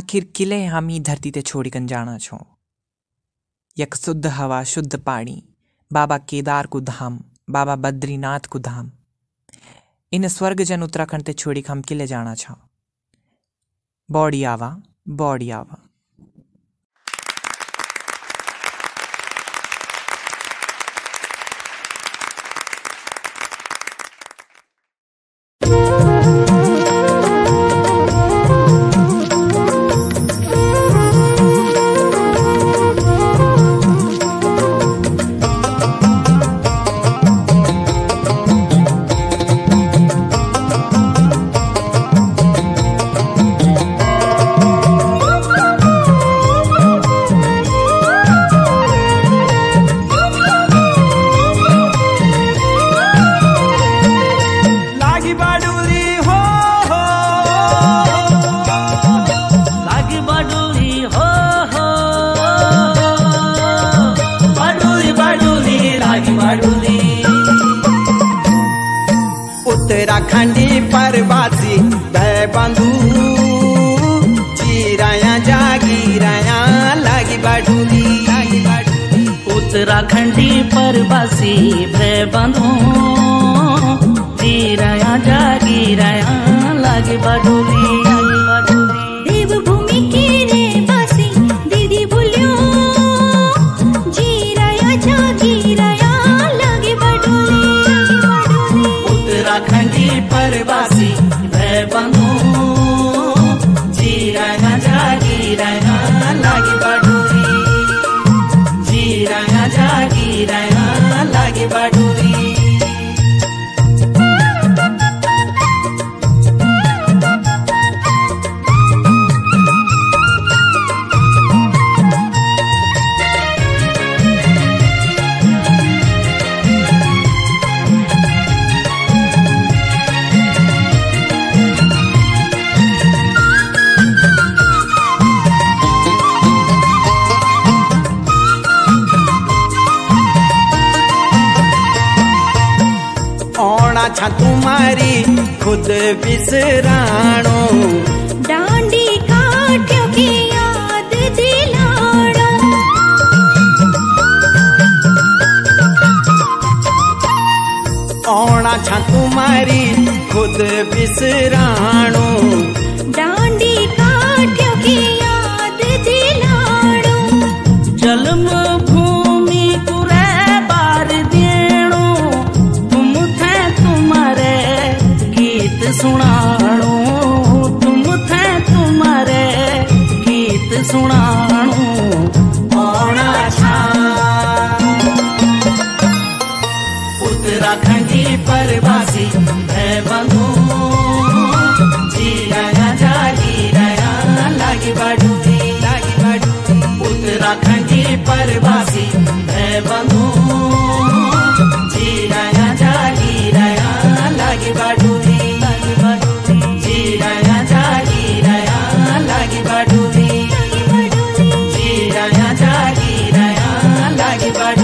आखिर किले हामी धरती ते छोड़िकन जाना छो। यक शुद्ध हवा, शुद्ध पानी बाबा केदार को धाम, बाबा बद्रीनाथ को धाम। इन स्वर्ग जन उत्तराखंड ते छोड़ी हम किले जाना छो। बॉडी आवा बॉडी आवा। उत्तराखंडी परवासी भय बंधु। चिराया जागीराया लागी बाडुली उत्तराखंडी परवासी भय बंधु। जीराया जागीराया लागी बाडुली उत्तराखंडी परवासी भय बंधु ओणा छा तुम्हारी खुद बिसराणो। डांडी काट्यो की याद दिलाड़ो ओणा छा तुम्हारी खुद बिसराणो। डांडी काट्यो की याद दिलाड़ो जन्म सुनाणो, तुम थे तुम्हारे गीत सुनाणो ओणा छा। उत्तराखंडी परवासी है बंधु जीराया जागीराया लागी बाडूरी लागी बाडूरी उत्तराखंडी परवासी है बंधु। everybody.